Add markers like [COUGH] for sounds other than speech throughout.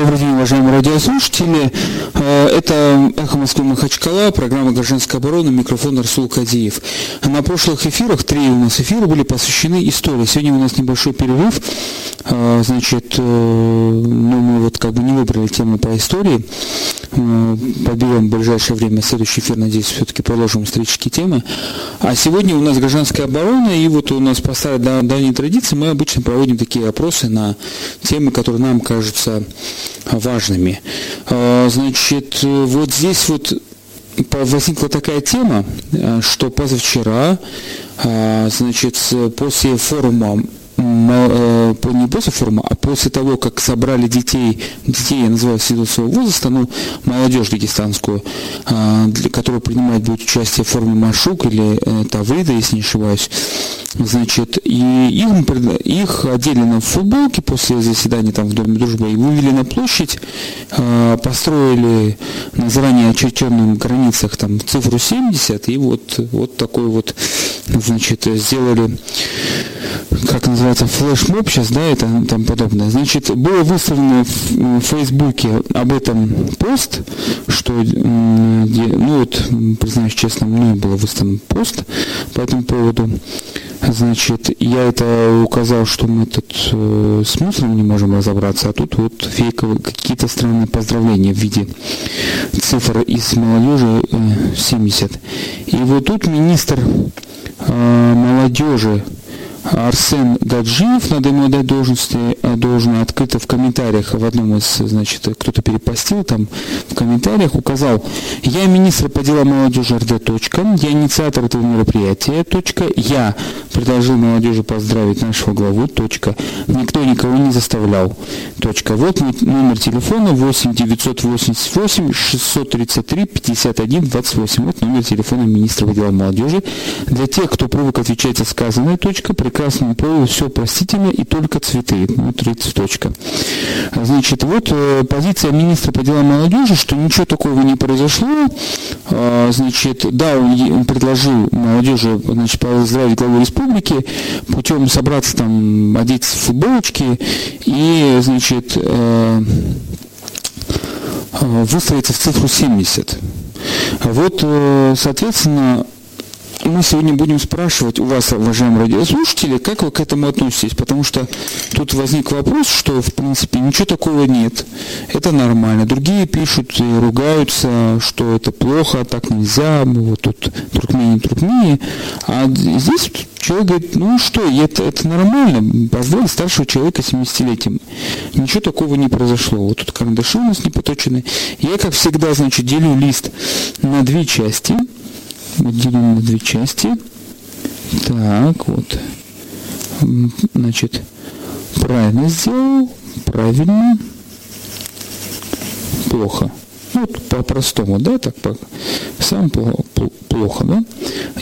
Добрый день, уважаемые радиослушатели. Э, это «Эхо Москвы Махачкала», программа «Гражданская оборона», микрофон Арсул Кадиев. На прошлых эфирах, три у нас эфира, были посвящены истории. Сегодня у нас небольшой перерыв. Э, значит, э, ну, мы вот как бы не выбрали тему по истории. Подберем в ближайшее время следующий эфир, надеюсь, все-таки продолжим исторические темы. А сегодня у нас гражданская оборона, и вот у нас по старой давней традиции мы обычно проводим такие опросы на темы, которые нам кажутся важными. А, значит, вот здесь вот возникла такая тема, а, что позавчера, а, значит, после форума не после форума, а после того, как собрали детей, детей, я называю своего возраста, ну, молодежь дагестанскую, а, которая принимает будет участие в форуме Машук или э, Таврида, если не ошибаюсь, значит, и их, их одели на футболки после заседания там в Доме дружбы и вывели на площадь, а, построили на заранее очерченных границах там цифру 70, и вот, вот такой вот, значит, сделали как называется, флешмоб сейчас, да, это там подобное. Значит, было выставлено в Фейсбуке об этом пост, что, ну вот, признаюсь честно, мной было выставлен пост по этому поводу. Значит, я это указал, что мы тут э, с мусором не можем разобраться, а тут вот фейковые какие-то странные поздравления в виде цифр из молодежи э, 70. И вот тут министр э, молодежи Арсен Гаджиев, надо ему отдать должности, э, должно открыто в комментариях в одном из, значит, кто-то перепостил там в комментариях, указал, я министр по делам молодежи РД. Точка, я инициатор этого мероприятия. Точка, я предложил молодежи поздравить нашего главу. Точка, никто никого не заставлял. Точка, вот номер телефона 8 988 633 51 28. Вот номер телефона министра по делам молодежи. Для тех, кто привык отвечать за сказанное. Точка, прекрасному полу все простительно и только цветы, внутри цветочка. Значит, вот э, позиция министра по делам молодежи, что ничего такого не произошло. А, значит, да, он, он предложил молодежи значит, поздравить главу республики путем собраться там, одеть футболочки и, значит, э, э, выстроиться в цифру 70. Вот, соответственно, мы сегодня будем спрашивать у вас, уважаемые радиослушатели, как вы к этому относитесь, потому что тут возник вопрос, что в принципе ничего такого нет, это нормально. Другие пишут и ругаются, что это плохо, так нельзя, вот тут туркмени, туркмени, а здесь человек говорит, ну что, это, это нормально, поздравили старшего человека 70-летием. Ничего такого не произошло. Вот тут карандаши у нас не поточены. Я, как всегда, значит, делю лист на две части – делим на две части. Так, вот. Значит, правильно сделал, правильно, плохо. Вот по-простому, да, так по, сам плохо, да.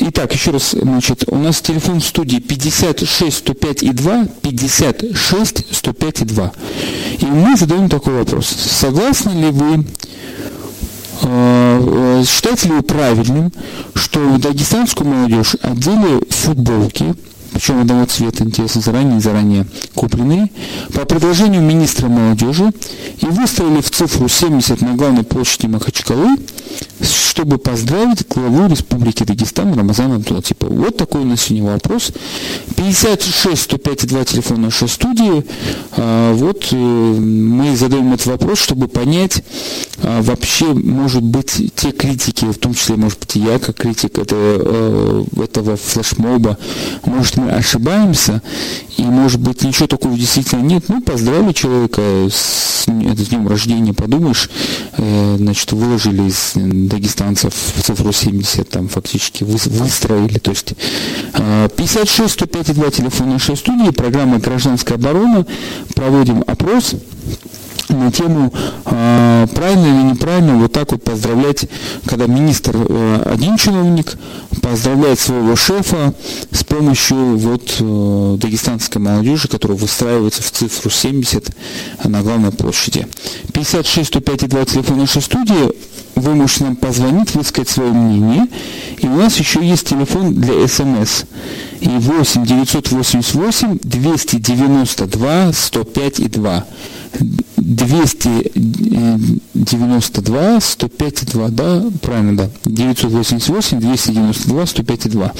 Итак, еще раз, значит, у нас телефон в студии 56 105 и 2, 56 105 и 2. И мы задаем такой вопрос. Согласны ли вы считаете ли вы правильным, что дагестанскую молодежь одели футболки, причем одного цвета, интересно, заранее заранее купленные, по предложению министра молодежи и выставили в цифру 70 на главной площади Махачкалы, чтобы поздравить главу Республики Дагестан Рамазана Абдулатипова. Вот такой у нас сегодня вопрос. 56 105 2 телефон нашей студии. А, вот э, мы задаем этот вопрос, чтобы понять а, вообще, может быть, те критики, в том числе, может быть, и я, как критик этого, э, этого флешмоба, может, мы ошибаемся, и, может быть, ничего такого действительно нет. Ну, поздравили человека с, днем рождения, подумаешь, э, значит, выложили из дагестанцев цифру 70, там фактически выстроили. То есть 56 105 2 телефон нашей студии, программа «Гражданская оборона». Проводим опрос на тему э, правильно или неправильно вот так вот поздравлять, когда министр э, один чиновник поздравляет своего шефа с помощью вот э, дагестанской молодежи, которая выстраивается в цифру 70 на главной площади. 56 105 2 телефон нашей студии. Вы можете нам позвонить, высказать свое мнение. И у нас еще есть телефон для СМС. И 8 988 292 105 и 2. 292 105 2, да, правильно, да, 988 292 105 2.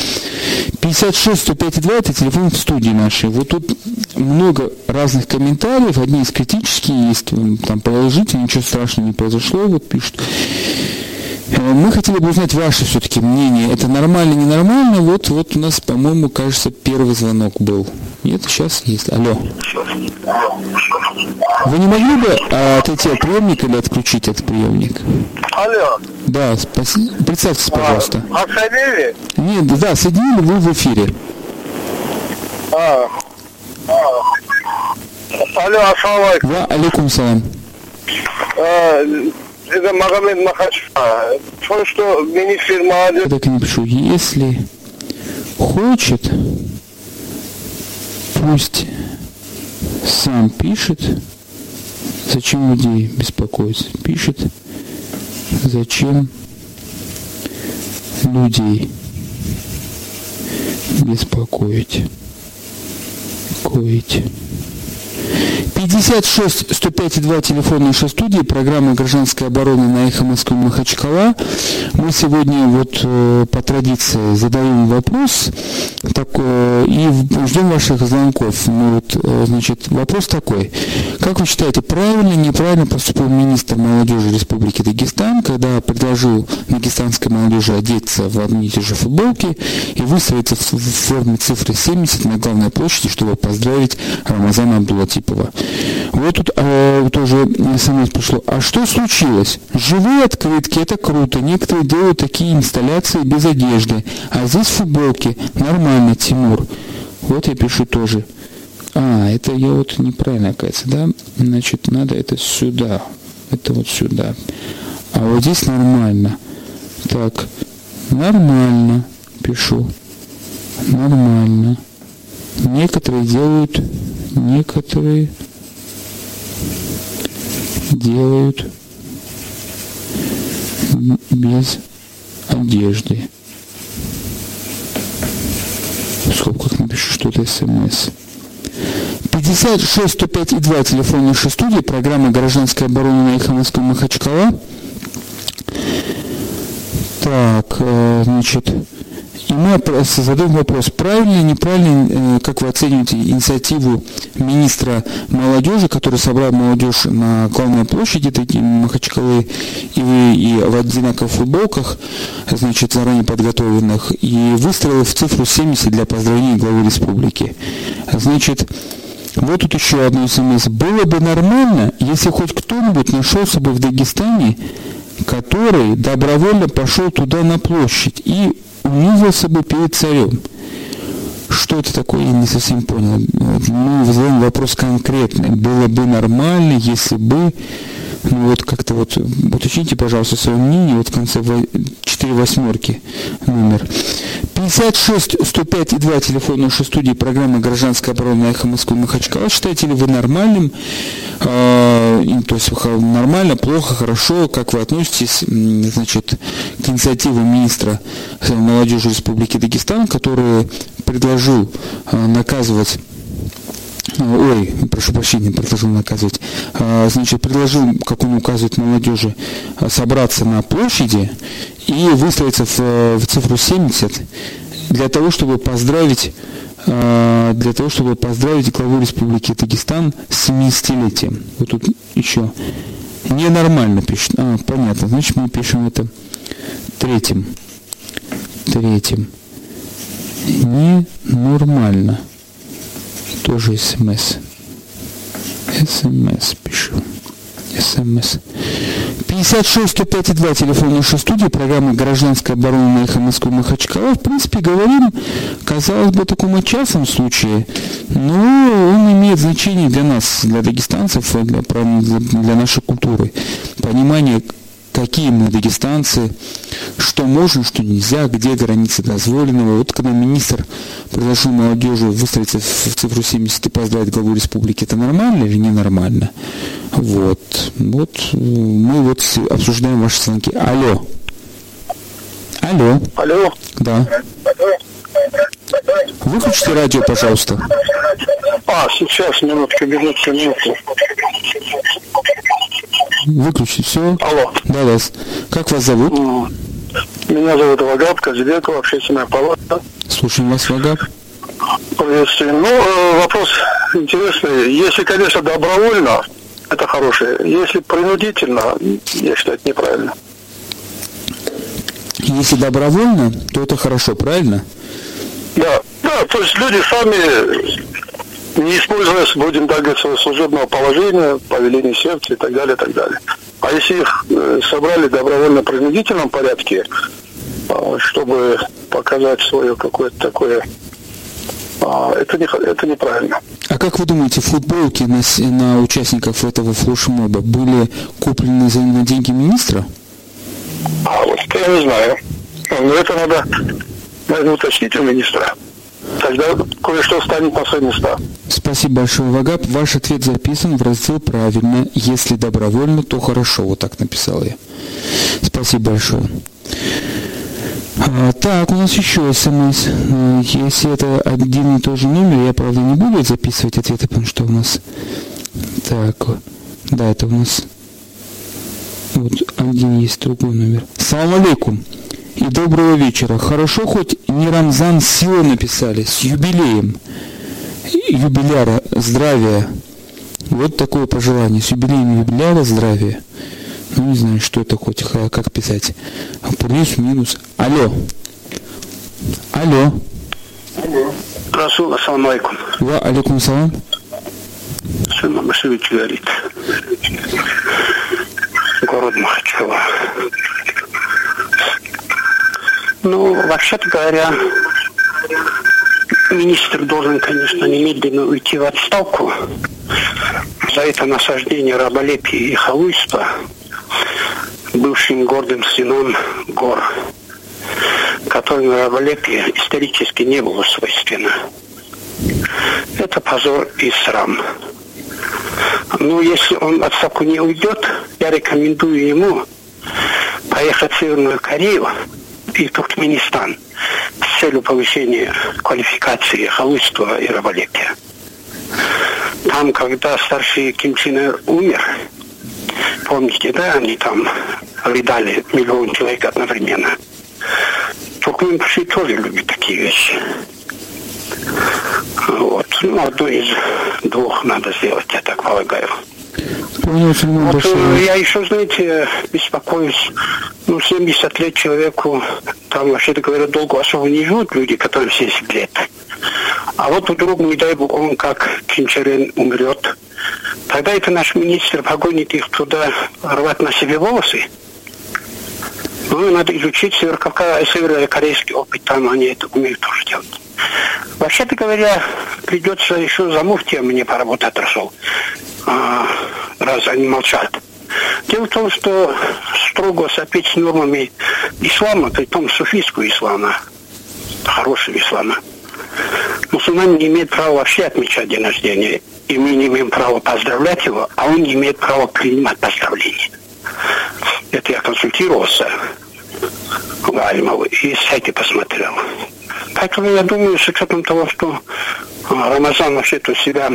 56 105 2 это телефон в студии нашей. Вот тут много разных комментариев, одни из критические есть, там положительные, ничего страшного не произошло, вот пишут. Э, мы хотели бы узнать ваше все-таки мнение. Это нормально, ненормально? Вот, вот у нас, по-моему, кажется, первый звонок был. Нет, сейчас есть. Алло. Вы не могли бы а, отойти от приемника или отключить этот приемник? Алло. Да, спаси... представьтесь, пожалуйста. А, отсоединили? Нет, да, соединили, вы в эфире. А. а. Алло, ассаламу Ва, алейкум салам. А, это Магомед Махача. То, что министр молодежи... Я так и напишу. Если хочет, пусть сам пишет, зачем людей беспокоиться. Пишет, зачем людей беспокоить. Коить. 56 105 2 телефон нашей студии, программа «Гражданская оборона» на «Эхо Москвы» Махачкала. Мы сегодня вот э, по традиции задаем вопрос так, и ждем ваших звонков. Ну, вот, э, значит, вопрос такой. Как вы считаете, правильно, неправильно поступил министр молодежи Республики Дагестан, когда предложил дагестанской молодежи одеться в одни и те же футболки и выстроиться в, в форме цифры 70 на главной площади, чтобы поздравить Рамазана Абдулатипова? Вот тут э, тоже смс пришло. А что случилось? Живые открытки, это круто. Некоторые делают такие инсталляции без одежды. А здесь футболки. Нормально, Тимур. Вот я пишу тоже. А, это я вот неправильно, оказывается, да? Значит, надо это сюда. Это вот сюда. А вот здесь нормально. Так, нормально пишу. Нормально. Некоторые делают, некоторые делают без одежды. В скобках напишу, что это смс. 56 105 и 2 телефон нашей студии, программа «Гражданская оборона» на Москвы Махачкала. Так, э, значит, мы задаем вопрос, правильно или неправильно, э, как вы оцениваете инициативу министра молодежи, который собрал молодежь на главной площади такие Махачкалы и, и в одинаковых футболках, значит, заранее подготовленных, и выстроил в цифру 70 для поздравления главы республики. Значит, вот тут еще одно смс. Было бы нормально, если хоть кто-нибудь нашелся бы в Дагестане, который добровольно пошел туда на площадь и унизился бы перед царем. Что это такое, я не совсем понял. Мы задаем вопрос конкретный. Было бы нормально, если бы ну вот как-то вот уточните, пожалуйста, свое мнение, вот в конце 4 восьмерки номер. 56 105 и 2 телефон нашей студии программы «Гражданская оборона» Эхо Москвы Махачкала. Считаете ли вы нормальным, э, то есть нормально, плохо, хорошо, как вы относитесь значит, к инициативе министра молодежи Республики Дагестан, который предложил э, наказывать ой, прошу прощения, предложил наказывать, а, значит, предложил, как он указывает молодежи, собраться на площади и выстроиться в, в цифру 70 для того, чтобы поздравить а, для того, чтобы поздравить главу Республики Дагестан с 70-летием. Вот тут еще ненормально пишет. А, понятно, значит мы пишем это третьим. Третьим. Ненормально тоже смс. СМС пишу. СМС. 56 105 2 телефон нашей студии, программа «Гражданская оборона» на Москвы Махачкала. В принципе, говорим, казалось бы, таком частном случае, но он имеет значение для нас, для дагестанцев, для, для нашей культуры. Понимание, какие мы дагестанцы, что можно, что нельзя, где границы дозволенного. Вот когда министр предложил молодежи выстроиться в цифру 70 и поздравить главу республики, это нормально или ненормально? Вот. Вот мы вот обсуждаем ваши звонки. Алло. Алло. Алло. Да. Выключите радио, пожалуйста. А, сейчас, минутка, минутка, минутка. Выключи все. Алло. Да, да. Как вас зовут? Меня зовут Вагаб Казибеков, общественная палата. Слушаем вас, Вагаб. Приветствую. Ну, э, вопрос интересный. Если, конечно, добровольно, это хорошее. Если принудительно, я считаю, это неправильно. Если добровольно, то это хорошо, правильно? Да, да, то есть люди сами, не используя, будем так говорить, своего служебного положения, повеления сердца и так далее, и так далее. А если их э, собрали добровольно принудительном порядке, э, чтобы показать свое какое-то такое а, это, не, это неправильно. А как вы думаете, футболки на, на участников этого флешмоба были куплены за, на деньги министра? А вот это я не знаю. Но это надо, наверное, уточнить у министра. Тогда кое-что станет на свои места. Спасибо большое, Вагаб. Ваш ответ записан в раздел «Правильно». Если добровольно, то хорошо. Вот так написал я. Спасибо большое. А, так, у нас еще смс. А, если это один и тот же номер, я, правда, не буду записывать ответы, потому что у нас... Так, да, это у нас... Вот один есть другой номер. Салам алейкум и доброго вечера. Хорошо, хоть не Рамзан Сила написали, с юбилеем. Юбиляра, здравия. Вот такое пожелание. С юбилеем юбиляра, здравия. Ну, не знаю, что это хоть, как писать. Плюс, минус. Алло. Алло. Алло. Расул, ассаламу алейкум. Ва, алейкум салам. Сын Машевич говорит. Город Махачкала. Ну, вообще-то говоря, министр должен, конечно, немедленно уйти в отставку за это насаждение раболепия и халуйства бывшим гордым сыном гор, которым раболепие исторически не было свойственно. Это позор и срам. Но если он отставку не уйдет, я рекомендую ему поехать в Северную Корею и Туркменистан с целью повышения квалификации халуйства и раболепия. Там, когда старший Ким Чен Ир умер, помните, да, они там рыдали миллион человек одновременно. Туркменцы тоже любят такие вещи. Вот. Ну, одно из двух надо сделать, я так полагаю. Вот, большое. Я еще, знаете, беспокоюсь. Ну, 70 лет человеку, там, вообще-то говоря, долго особо не живут люди, которым 70 лет. А вот вдруг, не дай бог, он как Кинчарен умрет. Тогда это наш министр погонит их туда рвать на себе волосы. Ну, надо изучить северокорейский опыт, там они это умеют тоже делать. Вообще-то говоря, придется еще за муфтием мне поработать Расул, раз они молчат. Дело в том, что строго сопеть с нормами ислама, при том суфийского ислама, хорошего ислама, мусульмане не имеют права вообще отмечать день рождения, и мы не имеем права поздравлять его, а он не имеет права принимать поздравления. Это я консультировался у Альмова и сайты посмотрел. Поэтому я думаю, с учетом того, что а, Рамазан вообще-то себя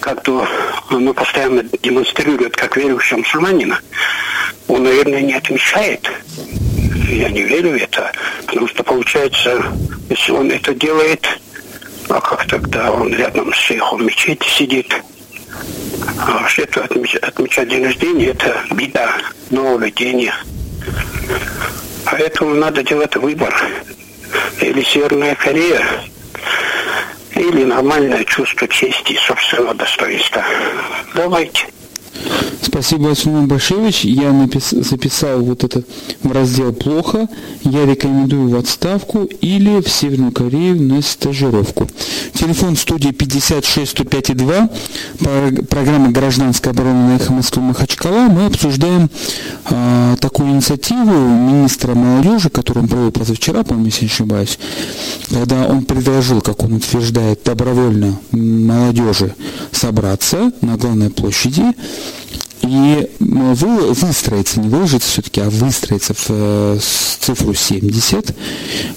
как-то ну, постоянно демонстрирует как верующего мусульманина, он, наверное, не отмечает. Я не верю в это, потому что получается, если он это делает, а как тогда он рядом с шейхом мечети сидит, а вообще-то отмечать, отмечать день рождения – это беда, нововведение. Поэтому надо делать выбор или Северная Корея, или нормальное чувство чести и собственного достоинства. Давайте. Спасибо, Василий Башевич. Я напис... записал вот это в раздел «Плохо». Я рекомендую в отставку или в Северную Корею на стажировку. Телефон студии 56 105 2. Программа «Гражданская оборона» на эхо Москвы Махачкала. Мы обсуждаем э, такую инициативу министра молодежи, которую он провел позавчера, по-моему, если не ошибаюсь, когда он предложил, как он утверждает, добровольно молодежи собраться на главной площади и вы, выстроиться, не выложиться все-таки, а выстроиться в э, цифру 70,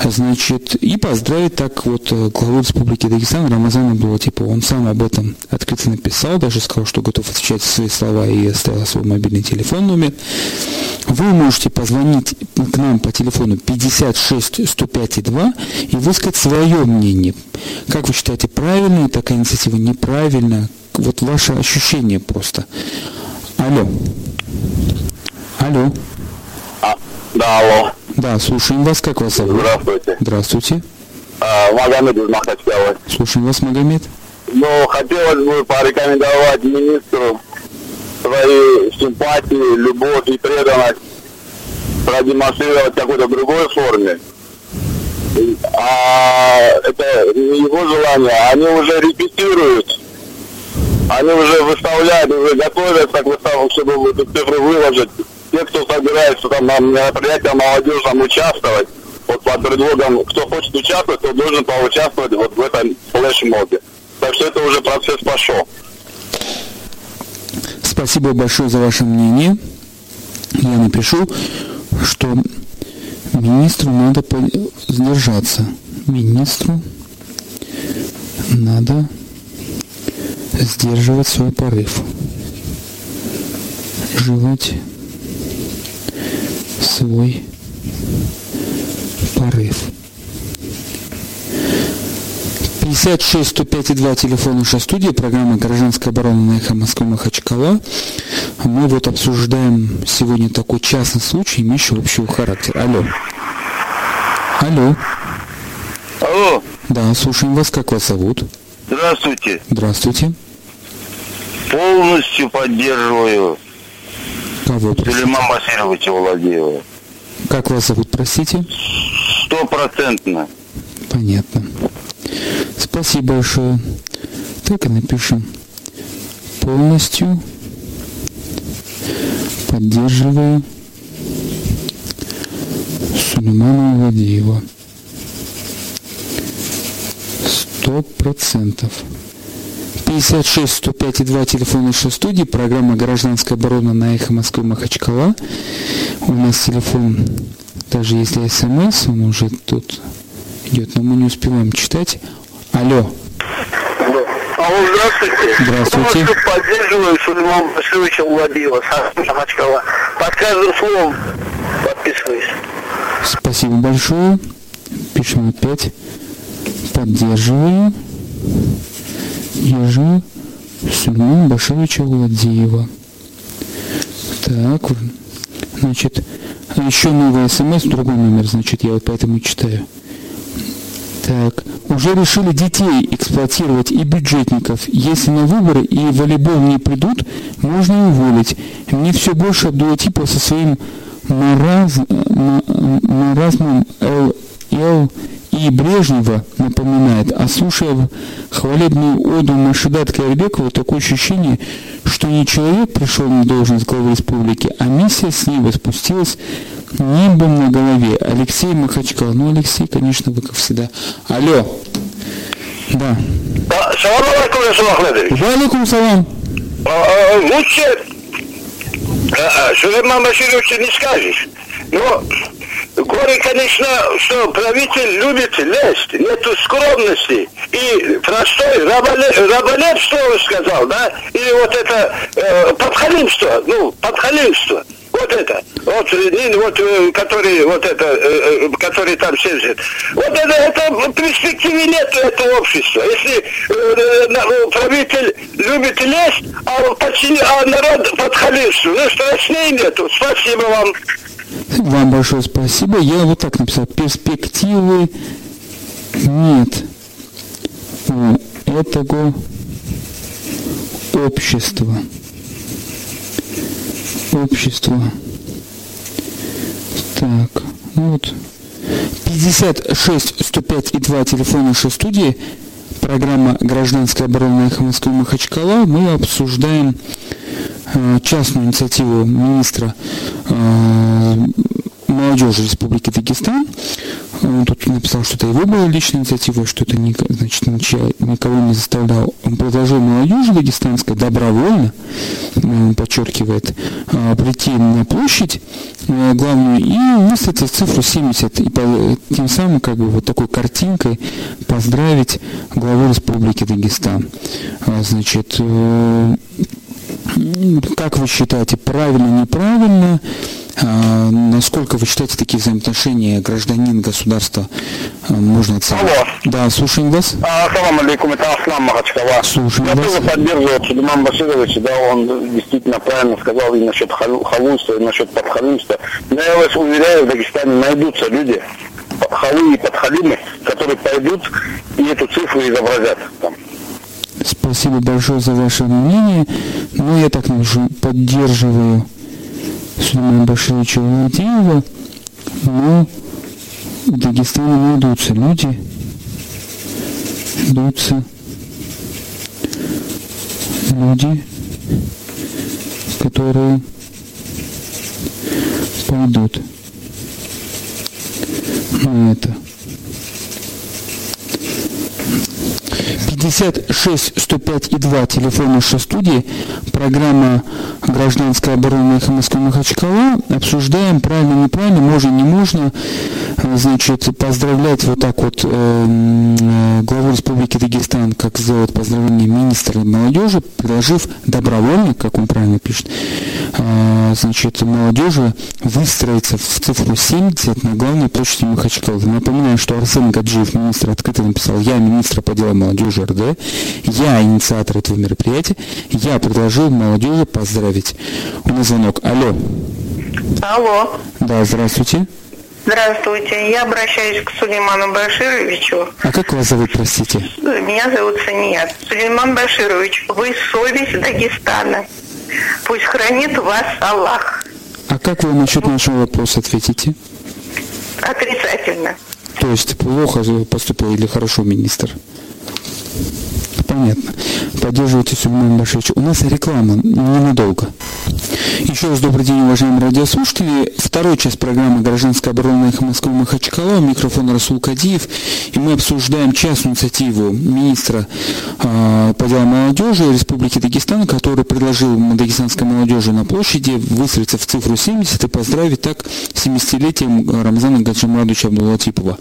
значит, и поздравить так вот э, главу Республики Дагестан Рамазана было, типа, он сам об этом открыто написал, даже сказал, что готов отвечать свои слова и оставил свой мобильный телефон номер. Вы можете позвонить к нам по телефону 56 105 2 и высказать свое мнение. Как вы считаете, правильная такая инициатива, неправильная? Вот ваше ощущение просто. Алло. Алло. А, да, алло. Да, слушаем вас. Как вас зовут? Здравствуйте. Здравствуйте. А, Магомед из Махачкалы. Слушаем вас, Магомед. Ну, хотелось бы порекомендовать министру свои симпатии, любовь и преданность продемонстрировать в какой-то другой форме. А это не его желание. Они уже репетируют они уже выставляют, уже готовятся к выставке, чтобы эту цифру выложить. Те, кто собирается там на мероприятия молодежном участвовать, вот под предлогом, кто хочет участвовать, то должен поучаствовать вот в этом флеш-мобе. Так что это уже процесс пошел. Спасибо большое за ваше мнение. Я напишу, что министру надо сдержаться. Министру надо сдерживать свой порыв, желать свой порыв. 56 105 2 телефон наша студия, программа «Гражданская оборона» на эхо Москвы Махачкала. Мы вот обсуждаем сегодня такой частный случай, имеющий общего характера. Алло. Алло. Алло. Да, слушаем вас. Как вас зовут? Здравствуйте. Здравствуйте. Полностью поддерживаю Кого, Сулейман Басировича Владеева. Как вас зовут, простите? Стопроцентно. Понятно. Спасибо большое. Так и напишем. Полностью поддерживаю Сулеймана Владеева. Сто процентов. 56 105 2 телефон нашей студии, программа «Гражданская оборона» на эхо Москвы Махачкала. У нас телефон, даже если смс, он уже тут идет, но мы не успеваем читать. Алло. Алло, здравствуйте. Здравствуйте. Полностью поддерживаю Сулеймана Васильевича Владимира, Махачкала. Под каждым словом подписываюсь. Спасибо большое. Пишем опять. Поддерживаю. Ежи Сульмана Башевича Владеева. Так, значит, еще новый смс, другой номер, значит, я вот поэтому читаю. Так, уже решили детей эксплуатировать и бюджетников. Если на выборы и волейбол не придут, можно уволить. Мне все больше Абдулатипов со своим мараз... маразмом Л. И Брежнева напоминает, а слушая хвалебную оду Машидат Кайрбекова, такое ощущение, что не человек пришел на должность главы республики, а миссия с неба спустилась небом на голове. Алексей Махачкал. Ну, Алексей, конечно, вы как всегда. Алло. Да. Салам алейкум, Расул Ахмедович. Валикум салам. Лучше Сулейман Башировича не скажешь. Но Горе, конечно, что правитель любит лезть, нету скромности. И простой раболеп, раболепство, он сказал, да? Или вот это э, подхалимство, ну, подхалимство. Вот это, вот, вот, э, который, вот это, э, э, который там сидит. Вот это, это в перспективе нет этого общества. Если э, правитель любит лезть, а, почти, а народ подхалимство, ну, страшнее нету. Спасибо вам. Вам большое спасибо. Я вот так написал. Перспективы нет у этого общества. Общество. Так, ну вот. 56 105 и 2 телефон нашей студии. Программа «Гражданская оборона Эхо Москвы Махачкала». Мы обсуждаем Э, частную инициативу министра э, молодежи Республики Дагестан. Он тут написал, что это его была личная инициатива, что это значит, никого не заставлял. Он предложил молодежи дагестанской добровольно, он подчеркивает, а, прийти на площадь главную и выставить цифру 70, и тем самым как бы вот такой картинкой поздравить главу Республики Дагестан. А, значит, э, как вы считаете, правильно, неправильно? А, насколько вы считаете такие взаимоотношения гражданин государства а, можно оценить? Алло. Да, слушаем вас. Ассаламу алейкум, это Аслам Махачкала. Слушаем Я вас. тоже поддерживаю Сулейман Башировича, да, он действительно правильно сказал и насчет халуйства, и насчет подхалимства. Но я вас уверяю, в Дагестане найдутся люди, халуи и подхалимы, которые пойдут и эту цифру изобразят там. Спасибо большое за ваше мнение. Ну, я так поддерживаю Сулеймана Башировича Владимирова, но в Дагестане найдутся люди, найдутся люди, которые пойдут на это. 56 105 и 2 телефон нашей студии, программа «Гражданская оборона» Москвы Махачкала. Обсуждаем, правильно, неправильно, можно, не можно, значит, поздравлять вот так вот э, э, главу Республики Дагестан, как сделать поздравление министра молодежи, предложив добровольно, как он правильно пишет, э, значит, молодежи выстроиться в цифру 70 на главной площади Махачкала. Напоминаю, что Арсен Гаджиев, министр, открыто написал, я министр по делам молодежи РД, я инициатор этого мероприятия, я предложил молодежи поздравить. У нас звонок. Алло. Алло. Да, здравствуйте. Здравствуйте, я обращаюсь к Сулейману Башировичу. А как вас зовут, простите? Меня зовут Сания. Сулейман Баширович, вы совесть Дагестана. Пусть хранит вас Аллах. А как вы насчет нашего вопроса ответите? Отрицательно. То есть плохо поступил или хорошо министр? どうも。Понятно. Поддерживайте Сульман Башевич. У нас реклама ненадолго. Еще раз добрый день, уважаемые радиослушатели. Второй часть программы «Гражданская оборона Эхо Москвы Махачкала». Микрофон Расул Кадиев. И мы обсуждаем частную инициативу министра э, по делам молодежи Республики Дагестан, который предложил дагестанской молодежи на площади выстроиться в цифру 70 и поздравить так 70-летием Рамзана Гаджимрадовича Абдулатипова.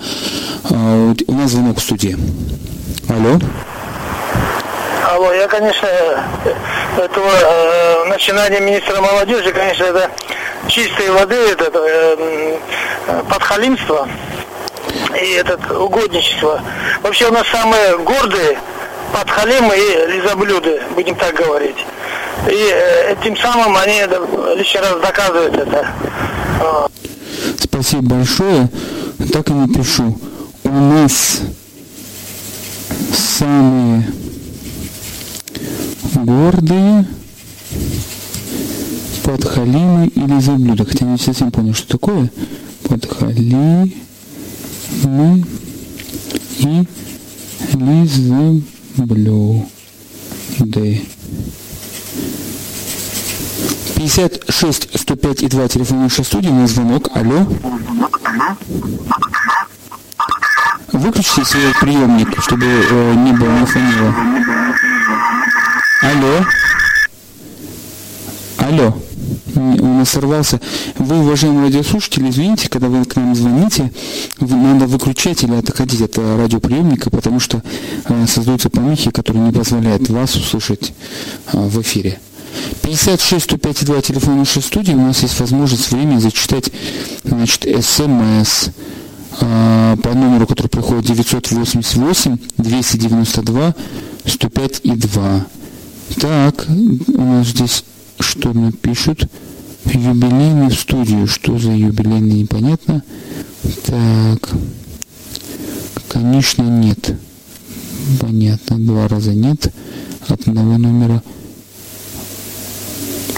Э, у нас звонок в студии. Алло. Алло, я, конечно, этого э, начинания министра молодежи, конечно, это чистой воды, это э, подхалимство и этот угодничество. Вообще у нас самые гордые подхалимы и лизоблюды, будем так говорить. И э, тем самым они лишний раз доказывают это. Спасибо большое. Так и напишу. У нас самые гордые подхалимы или заблюда. Хотя не совсем понял, что такое. Подхалимы и лизоблюды. 56 105 и 2 телефон нашей студии, на звонок. Алло. Выключите свой приемник, чтобы э, не было не фонило. Алло. Алло. У нас сорвался. Вы, уважаемые радиослушатели, извините, когда вы к нам звоните, надо выключать или отходить от радиоприемника, потому что э, создаются помехи, которые не позволяют вас услышать э, в эфире. 56 105 2 телефон нашей студии. У нас есть возможность время зачитать значит, СМС э, по номеру, который приходит 988 292 105 и 2. Так, у нас здесь что напишут? В студию. Что за юбилейный, непонятно. Так. Конечно, нет. Понятно, два раза нет. Одного номера.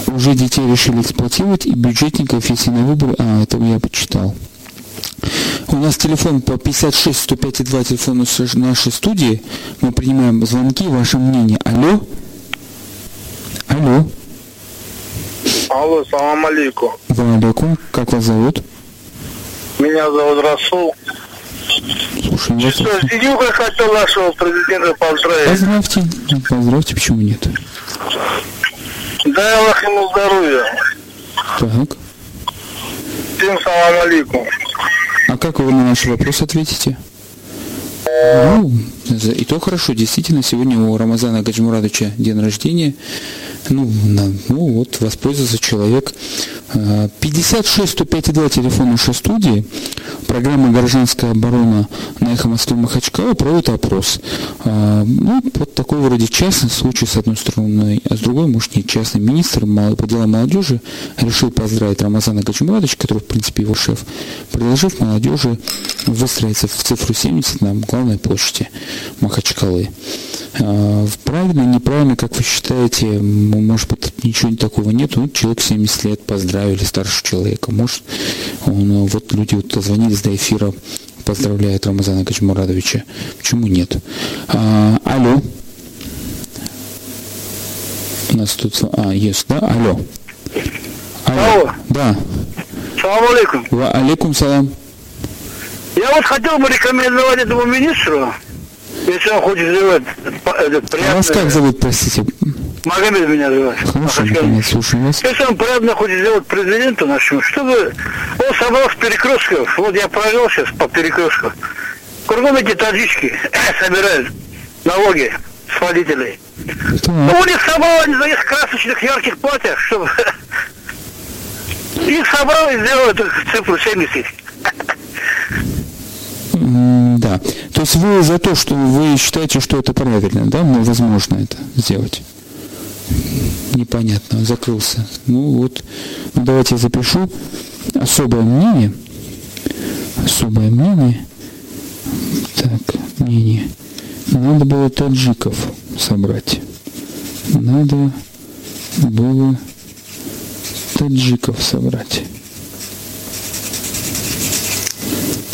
Уже детей решили эксплуатировать и бюджетников, если на выборы... А, это я почитал. У нас телефон по 56 105 2 телефону нашей студии. Мы принимаем звонки, ваше мнение. Алло? Алло. Алло, салам алейкум. Ва алейкум. Как вас зовут? Меня зовут Расул. Слушаем вас. Что, Сидюка хотел нашего президента поздравить. Поздравьте. Поздравьте, почему нет? Дай Аллах ему здоровья. Так. Всем салам алейкум. А как вы на наш вопрос ответите? Ну, и то хорошо, действительно, сегодня у Рамазана Гаджимурадовича день рождения. Ну, на- ну вот, воспользовался человек. А, 56 105 2 телефон нашей студии. Программа «Гражданская оборона» на «Эхо Москвы» Махачкала проводит опрос. А, Ну, вот такой вроде частный случай, с одной стороны, а с другой, может, не частный. Министр по делам молодежи решил поздравить Рамазана Гаджимурадовича, который, в принципе, его шеф, предложив молодежи выстроиться в цифру 70 на главной площади Махачкалы. А, Правильно, неправильно, как вы считаете, м, может быть, ничего такого нет, ну, человек 70 лет поздравили старшего человека, может, он, э, вот люди вот дозвонились до эфира, поздравляют Рамазана Качмурадовича, почему нет? А, алло. У нас тут, а, есть, да, алло. Алло. Да. Салам алейкум. Ва алейкум салам. Я вот хотел бы рекомендовать этому министру, если он хочет сделать этот А вас как зовут, простите? Магомед меня. Хорошо, Махачкала. Михаил, слушаю вас. Если он приятно хочет сделать президенту нашему, чтобы он собрал с перекрестков, вот я провел сейчас по перекресткам, кругом эти таджички [COUGHS] собирают налоги с водителей. Ну, Так. у них собрал они за их красочных ярких платьях, чтобы [COUGHS] их собрал и сделал эту цифру 70. М, Да. То есть вы за то, что вы считаете, что это правильно, да? Ну, возможно это сделать. Непонятно, закрылся. Ну вот, ну, давайте я запишу. Особое мнение. Особое мнение. Так, мнение. Надо было таджиков собрать. Надо было таджиков собрать.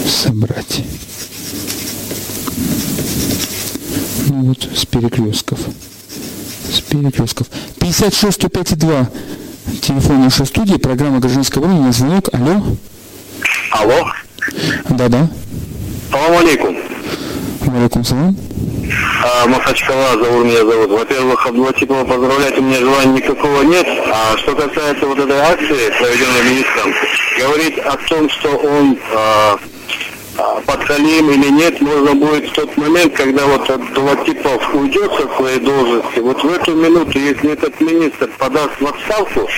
Собрать. Ну вот, с перекрестков. Перекрестков. 56 105 2. Телефон нашей студии, программа «Гражданская оборона», на звонок. Алло. Алло. Да-да. Салам алейкум. Валикум салам. А, Махачкала, Заур меня зовут. Во-первых, Абдулатипова поздравлять у меня желания никакого нет. А что касается вот этой акции, проведенной министром, говорить о том, что он а, а, подхалим или нет, можно будет в тот момент, когда вот Абдулатипов уйдет со своей должности. Вот в эту минуту, если этот министр подаст в отставку,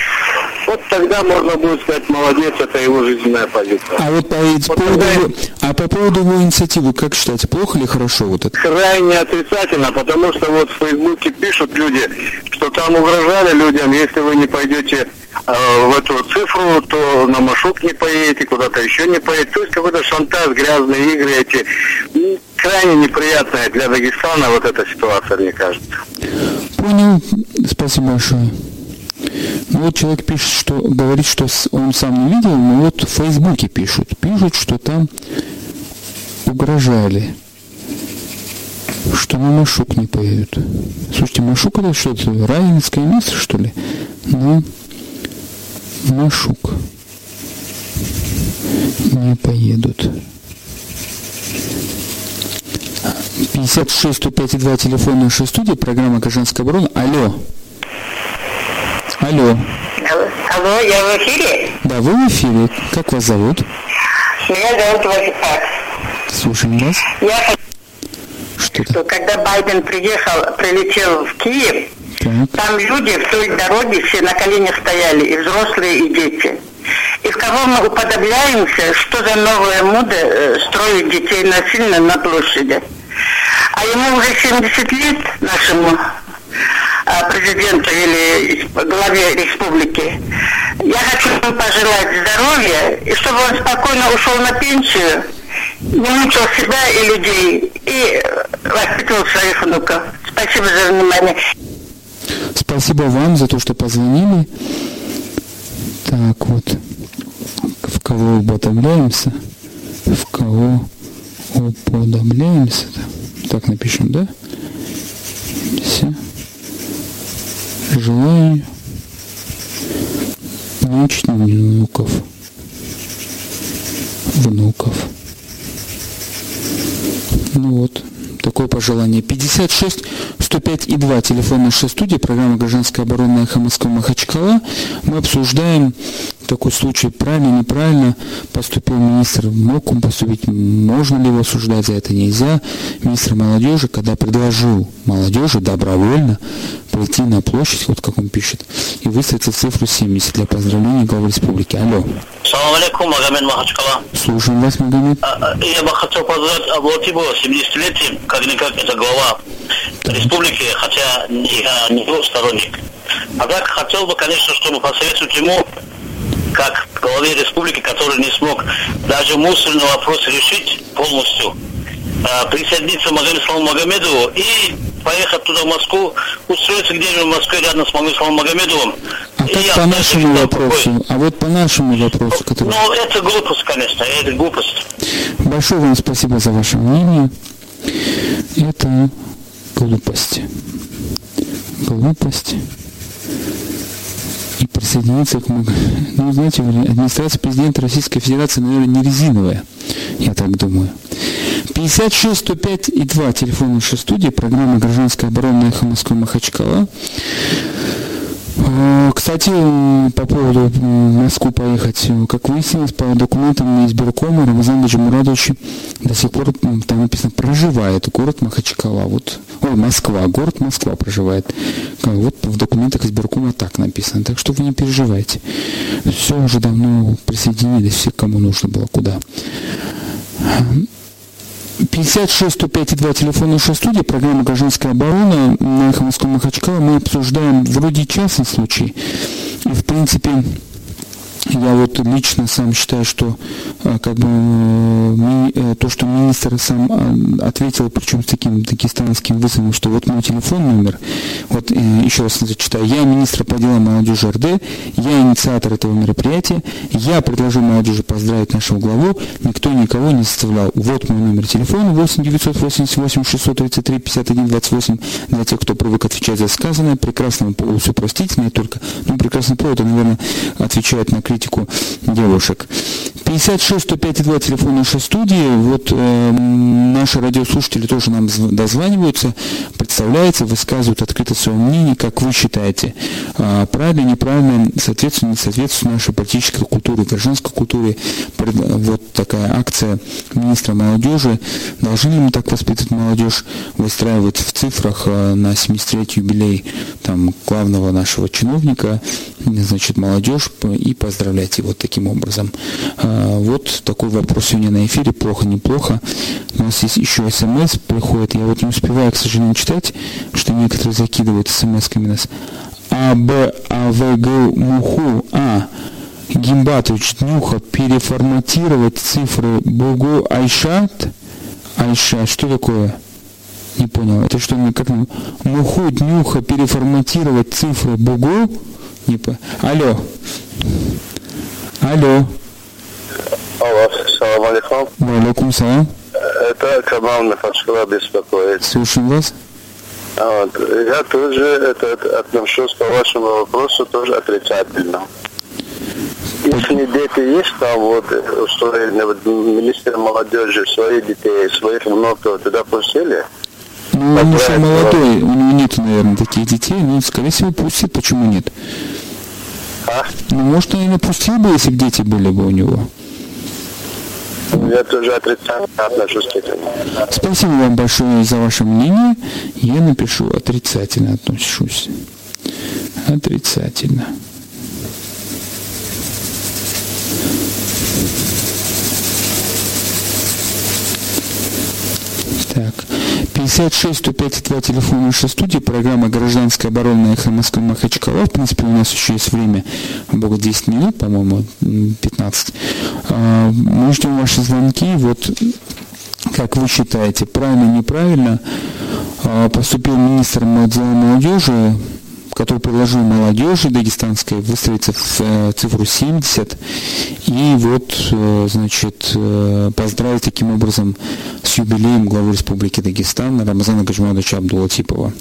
вот тогда можно будет сказать, молодец, это его жизненная позиция. А вот по, по поводу, его- а по поводу его инициативы, как считаете, плохо или хорошо вот это? крайне отрицательно, потому что вот в Фейсбуке пишут люди, что там угрожали людям, если вы не пойдете э, в эту цифру, то на маршрут не поедете, куда-то еще не поедете. То есть какой-то шантаж, грязные игры эти. Крайне неприятная для Дагестана вот эта ситуация, мне кажется. Понял. Спасибо большое. Ну вот человек пишет, что говорит, что он сам не видел, но вот в Фейсбуке пишут. Пишут, что там угрожали. Что на Машук не поедут. Слушайте, Машук это что это? Равенское место, что ли? На Машук. Не поедут. 56 105 2 телефон нашей студии, программа «Гражданская оборона». Алло. Алло. Алло, я в эфире? Да, вы в эфире. Как вас зовут? Меня зовут Вазифат. Слушаем вас. Я Что что когда Байден приехал, прилетел в Киев, Так. там люди вдоль дороги все на коленях стояли, и взрослые, и дети. И в кого мы уподобляемся, что за новая мода э, строить детей насильно на площади. А ему уже 70 лет, нашему президенту или главе республики. Я хочу ему пожелать здоровья, и чтобы он спокойно ушел на пенсию, не мучил себя и людей, и э, воспитывал своих внуков. Спасибо за внимание. Спасибо вам за то, что позвонили. Так вот. В кого уподобляемся? В кого уподобляемся? Так напишем, да? Все. Желаю научных внуков. внуков. Ну вот, пожелание. 56 105 и 2, телефон нашей студии, программа «Гражданская оборона» Эхо Москвы Махачкала. Мы обсуждаем такой случай, правильно, неправильно поступил министр, мог он поступить, можно ли его осуждать за это, нельзя. Министр молодежи, когда предложил молодежи добровольно прийти на площадь, вот как он пишет, и выставить цифру 70 для поздравления главы республики. Алло. Салам алейкум, Магомед Махачкала. Слушаем вас, Магомед. А, а, я бы хотел поздравить Аблатибу 70-летием, как-никак это глава так. республики, хотя я не его сторонник. А так хотел бы, конечно, чтобы посоветовать ему как главе республики, который не смог даже мусорный вопрос решить полностью, а, присоединиться Магомеду Саламу Магомедову и поехать туда, в Москву, устроиться где-нибудь в Москве рядом с Магомедом Саламу Магомедовым. А как по нашему вопросу? А вот по нашему вопросу, который... Ну, это глупость, конечно, это глупость. Большое вам спасибо за ваше мнение. Это глупость. Глупость присоединиться к... Ну, знаете, администрация президента Российской Федерации, наверное, не резиновая, я так думаю. 56 105 и 2 телефон нашей студии, программа «Гражданская оборона» «Эхо Москвы» Махачкала. Э, кстати, по поводу Москву поехать, как выяснилось, по документам избиркома Рамазан Мурадович до сих пор там написано проживает город Махачкала. Вот, ой, Москва, город Москва проживает. Вот в документах избиркома так написано. Так что вы не переживайте. Все уже давно присоединились все, кому нужно было, куда. 56 105 2 телефон нашей студии, программа «Гражданская оборона» на Эхо Москвы Махачкала. Мы обсуждаем вроде частный случай. И, в принципе, я вот лично сам считаю, что а, как бы э, то, что министр сам ответил, причем с таким дагестанским вызовом, что вот мой телефон номер, вот э, еще раз зачитаю, я министр по делам молодежи РД, я инициатор этого мероприятия, я предложил молодежи поздравить нашего главу, никто никого не заставлял. Вот мой номер телефона 8 988 633 51 28 для тех, кто привык отвечать за сказанное, прекрасного поводу все простительное, только, ну, прекрасный повод, наверное, отвечает на критику критику девушек. 56 105 2 телефон нашей студии. Вот э, наши радиослушатели тоже нам дозваниваются, представляются, высказывают открыто свое мнение, как вы считаете, э, правильно, неправильно, соответственно, не соответствует нашей политической культуре, гражданской культуре. Вот такая акция министра молодежи. Должны ли мы так воспитывать молодежь, выстраивать в цифрах э, на 70-летий юбилей там, главного нашего чиновника, значит, молодежь и поздравлять его таким образом. А, вот такой вопрос сегодня на эфире. Плохо, неплохо. У нас есть еще смс приходит. Я вот не успеваю, к сожалению, читать, что некоторые закидывают смс-ками нас. А, Б, А, В, Г, Муху, А. Гимбатович, Днюха, переформатировать цифры Бугу Айшат. Айшат, что такое? Не понял. Это что, как Муху, Днюха, переформатировать цифры Бугу? Не по... Алло. Алло. Алло, салам алейкум. Алейкум салам. Это Камал Махачкала беспокоит. Слушаем вас. А вот, я тоже это, отношусь по вашему вопросу тоже отрицательно. Если дети есть там, вот, устроены, вот, министр молодежи, своих детей, своих внуков туда пустили, ну, он еще молодой, у него нет, наверное, таких детей, но, скорее всего, пустит, почему нет? А? Ну, может, он и напустил бы, если бы дети были бы у него. Я тоже отрицательно отношусь к этому. Спасибо вам большое за ваше мнение. Я напишу отрицательно отношусь. Отрицательно. Так. 56 105 2 телефон нашей студии, программа «Гражданская оборона» «Эхо Москвы» Махачкала. В принципе, у нас еще есть время, бога 10 минут, по-моему, 15. А, мы ждем ваши звонки. Вот как вы считаете, правильно, неправильно а, поступил министр молодежи который предложил молодежи дагестанской выстроиться в э, цифру 70 и вот, э, значит, э, поздравить таким образом с юбилеем главы Республики Дагестан Рамазана Гаджимадовича Абдулатипова.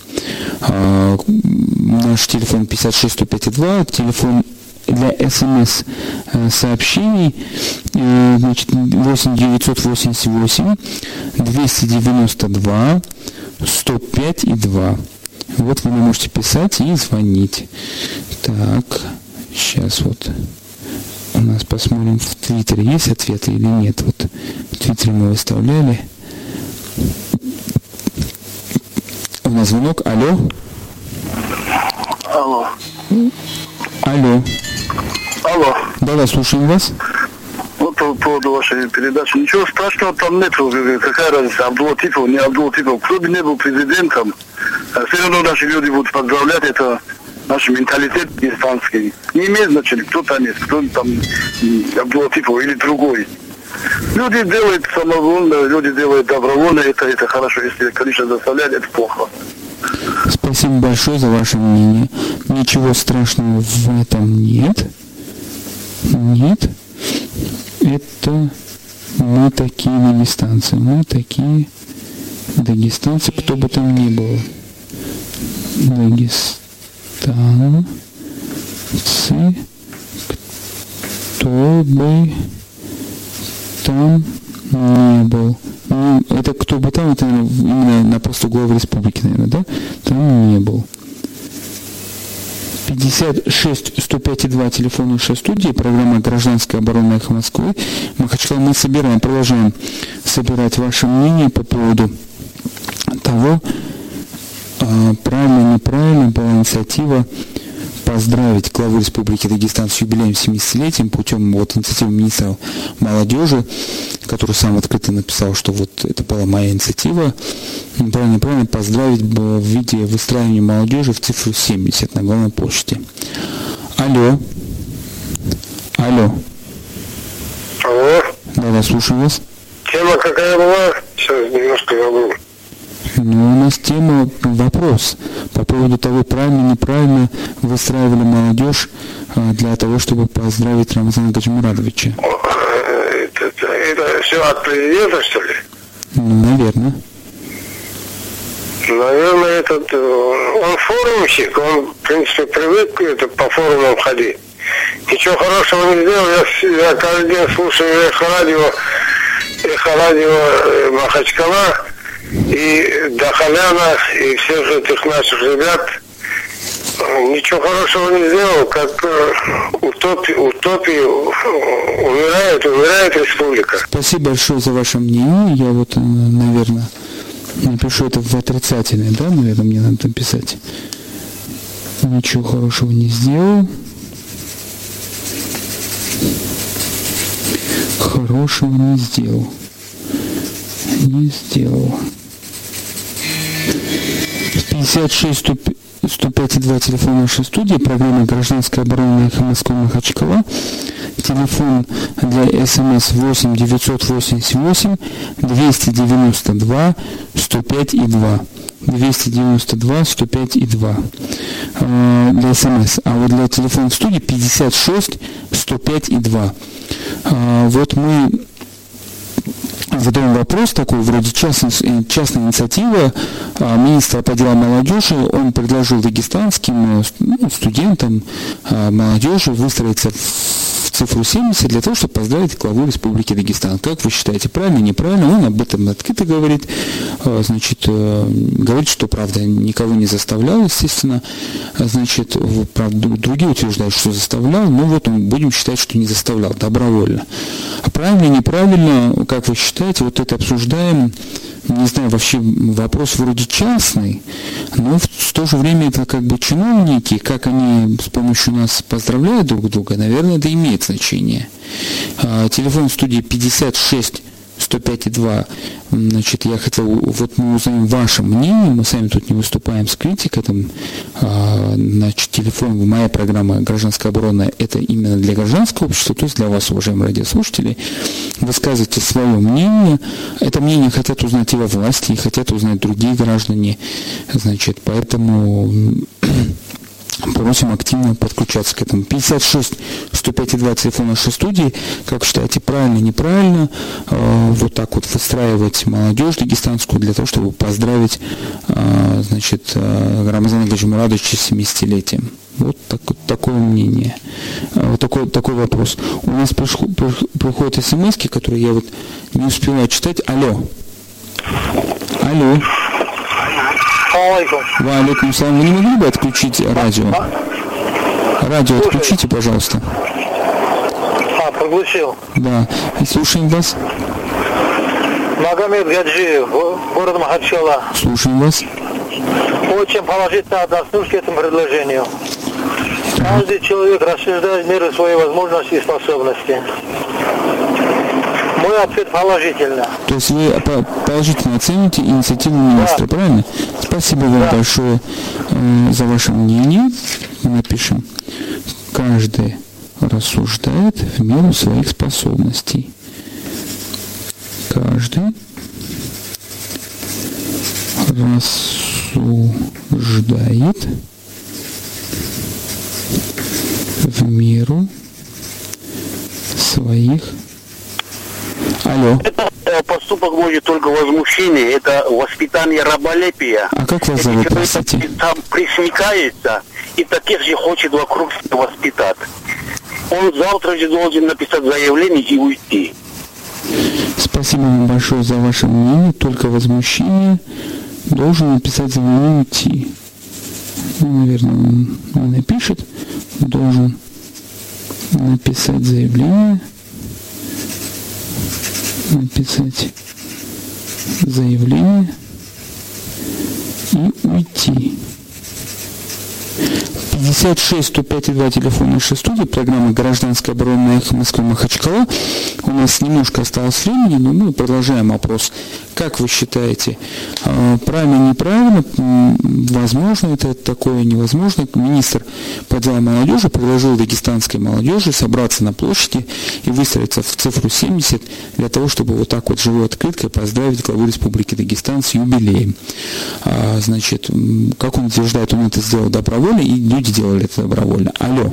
А, наш телефон 56 105 2, телефон для смс сообщений значит, 8 988 292 105 и 2. Вот вы можете писать и звонить. Так, сейчас вот у нас посмотрим в Твиттере, есть ответы или нет. Вот в Твиттере мы выставляли. У нас звонок. Алло. Алло. Алло. Алло. Да-да, слушаем вас. Вот по поводу вашей передачи. Ничего страшного там нет. Какая разница, Абдулатипов, не Абдулатипов. Кто бы не был президентом, все равно наши люди будут поздравлять. Это наш менталитет дагестанский. Не имеет значения, кто там есть, кто там Абдулатипов или другой. Люди делают самовольно, люди делают добровольно, это, это хорошо. Если, конечно, заставлять, это плохо. Спасибо большое за ваше мнение. Ничего страшного в этом нет. Нет. Это мы такие дагестанцы. Мы такие дагестанцы, кто бы там ни был. Дагестанцы, кто бы там не был. Ну, это кто бы там, это именно на посту главы республики, наверное, да? Там не был. 56 105 2 телефон нашей студии, программа «Гражданская оборона Эхо Москвы». Махачкала мы собираем, продолжаем собирать ваше мнение по поводу того, а, правильно, неправильно была инициатива поздравить главу Республики Дагестан с юбилеем 70-летием путем вот инициативы министра молодежи, который сам открыто написал, что вот это была моя инициатива. Неправильно, неправильно поздравить в виде выстраивания молодежи в цифру 70 на главной площади. Алло. Алло. Алло. Да-да, слушаю вас. Тема какая была? Сейчас немножко забыл. Ну, у нас тема вопрос по поводу того, правильно, неправильно выстраивали молодежь а, для того, чтобы поздравить Рамзана Гаджимурадовича. Это, это, это все от президента, что ли? Ну, наверное. Наверное, этот, э, он форумщик, он, в принципе, привык это, по форумам ходить. Ничего хорошего не сделал. Я, я каждый день слушаю эхо радио, эхо радио э, Махачкала и Дахаляна, и всех этих наших ребят. Ничего хорошего не сделал, как э, утопи, утопии умирает, умирает республика. Спасибо большое за ваше мнение. Я вот, э, наверное, напишу это в отрицательное, да, наверное, мне надо написать. Ничего хорошего не сделал. Хорошего не сделал. Не сделал. 56 105 2 телефон нашей студии, программа «Гражданская оборона» Эхо Москвы Махачкала. Телефон для СМС 8 988 292 105 и 2. 292 105 и 2 э, для СМС. А вот для телефона в студии 56 105 и 2. Э, вот мы задаем вопрос такой, вроде частной, частная инициатива а, министра по делам молодежи. Он предложил дагестанским ну, студентам а, молодежи выстроиться в цифру 70 для того, чтобы поздравить главу Республики Дагестан. Как вы считаете, правильно, неправильно? Он об этом открыто говорит. А, значит, э, говорит, что, правда, никого не заставлял, естественно. Значит, правда, другие утверждают, что заставлял, но вот мы будем считать, что не заставлял, добровольно. А правильно, неправильно, как вы считаете, вот это обсуждаем не знаю, вообще вопрос вроде частный, но в то же время это как бы чиновники, как они с помощью нас поздравляют друг друга, наверное, это имеет значение. А, телефон студии 56 105,2, значит, я хотел, вот мы узнаем ваше мнение, мы сами тут не выступаем с критикой, там, а, значит, телефон, моя программа «Гражданская оборона» это именно для гражданского общества, то есть для вас, уважаемые радиослушатели, высказывайте свое мнение, это мнение хотят узнать и во власти, и хотят узнать другие граждане, значит, поэтому Просим активно подключаться к этому. 56 105 2 телефон нашей студии. Как считаете, правильно, неправильно? Э, вот так вот выстраивать молодежь дагестанскую для того, чтобы поздравить э, значит, э, Рамазана Гаджимурадовича с 70-летием. Вот так, такое мнение, а, вот такой, такой вопрос. У нас пришл, приходят смс, которые я вот не успеваю читать. Алло. Алло. Алейкум. Ва алейкум салам. Вы не могли бы отключить радио? Радио отключите, пожалуйста. А, проглушил. Да. И слушаем вас. Магомед Гаджиев, город Махачкала. Слушаем вас. Очень положительно отношусь к этому предложению. Каждый человек рассуждает в меру своей возможности и способности. Мой ответ положительно. То есть вы положительно оцените инициативу министра, да. правильно? Спасибо вам да. большое э, за ваше мнение. Мы напишем. Каждый рассуждает в меру своих способностей. Каждый рассуждает в меру своих Алло. Это э, поступок может только возмущение, это воспитание раболепия. А как вас зовут, простите? Там присмекается и таких же хочет вокруг себя воспитать. Он завтра же должен написать заявление и уйти. Спасибо вам большое за ваше мнение. Только возмущение должен написать заявление и уйти. Ну, наверное, он напишет. Должен написать заявление написать заявление и уйти. 56 105 2 телефон нашей студии, программа «Гражданская оборона эхо Москвы Махачкала». У нас немножко осталось времени, но мы продолжаем опрос. Как вы считаете, а, правильно, неправильно, возможно это такое, невозможно? Министр по делам молодежи предложил дагестанской молодежи собраться на площади и выстроиться в цифру 70 для того, чтобы вот так вот живой открыткой поздравить главу Республики Дагестан с юбилеем. А, значит, как он утверждает, он это сделал добровольно, и люди делали это добровольно. Алло.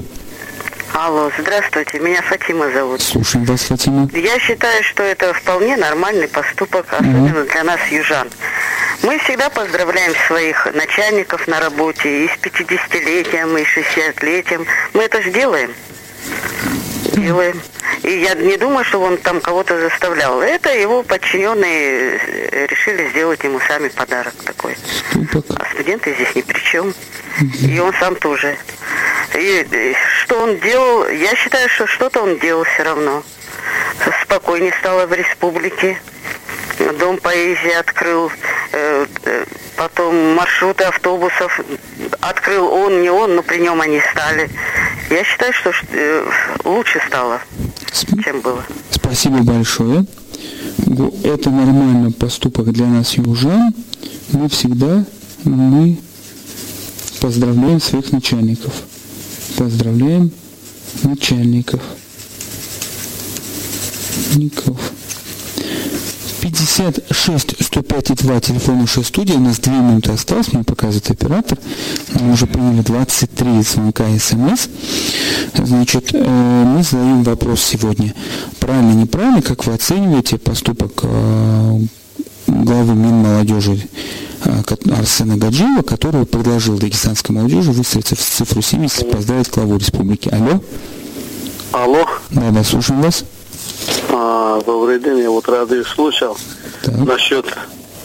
Алло, здравствуйте, меня Фатима зовут. Слушаем вас, Фатима. Я считаю, что это вполне нормальный поступок, особенно угу. для нас, южан. Мы всегда поздравляем своих начальников на работе и с 50-летием, и с 60-летием. Мы это же делаем. Делаем. И я не думаю, что он там кого-то заставлял. Это его подчиненные э, решили сделать ему сами подарок такой. А студенты здесь ни при чем. И он сам тоже. И, и что он делал, я считаю, что что-то он делал все равно. Спокойнее стало в республике. Дом поэзии открыл, э, э, потом маршруты автобусов открыл он, не он, но при нем они стали. Я считаю, что э, лучше стало, чем было. Спасибо большое. Это нормальный поступок для нас, южан. Мы всегда, мы поздравляем своих начальников. Поздравляем начальников. Ников. 56 105 2 телефон нашей студии. У нас 2 минуты осталось, мне показывает оператор. Мы уже приняли 23 звонка смс. Значит, э, мы задаем вопрос сегодня. Правильно, неправильно, как вы оцениваете поступок э, главы Минмолодежи э, Арсена Гаджиева, который предложил дагестанской молодежи выстроиться в цифру 70 и поздравить главу республики. Алло. Алло. Да, да, слушаем вас. А, добрый день, я вот радио слушал так. насчет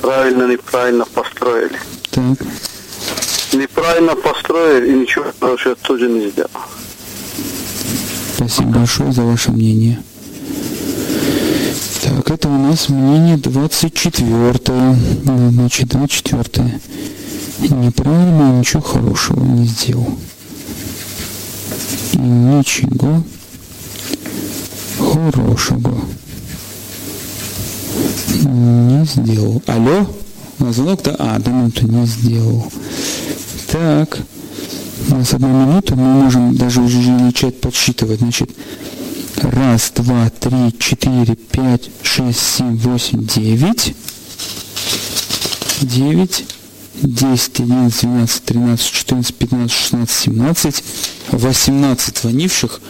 правильно, неправильно построили. Так. Неправильно построили и ничего хорошего тоже не сделал. Спасибо большое за ваше мнение. Так, это у нас мнение 24 Значит, 24 Неправильно, ничего хорошего не сделал. И ничего хорошего не сделал. Алло? На звонок, да? А, одну минуту не сделал. Так. У нас одна минута, мы можем даже уже начать подсчитывать. Значит, раз, два, три, четыре, пять, шесть, семь, восемь, девять. Девять. 10, 11, 12, 13, 14, 15, 16, 17, 18 звонивших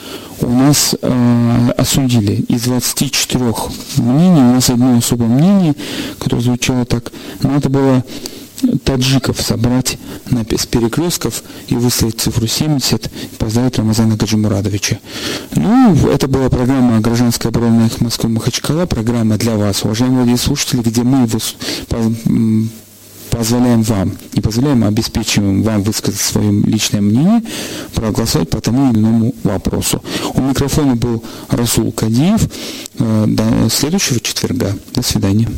у нас э, осудили. Из 24 мнений у нас одно особое мнение, которое звучало так. Надо было таджиков собрать на, с перекрестков и выставить цифру 70, поздравить Рамазана Гаджимурадовича. Ну, это была программа «Гражданская оборона Москвы Махачкала», программа для вас, уважаемые слушатели, где мы позволяем вам, не позволяем, а обеспечиваем вам высказать свое личное мнение, проголосовать по тому или иному вопросу. У микрофона был Расул Кадиев. Э, до следующего четверга. До свидания.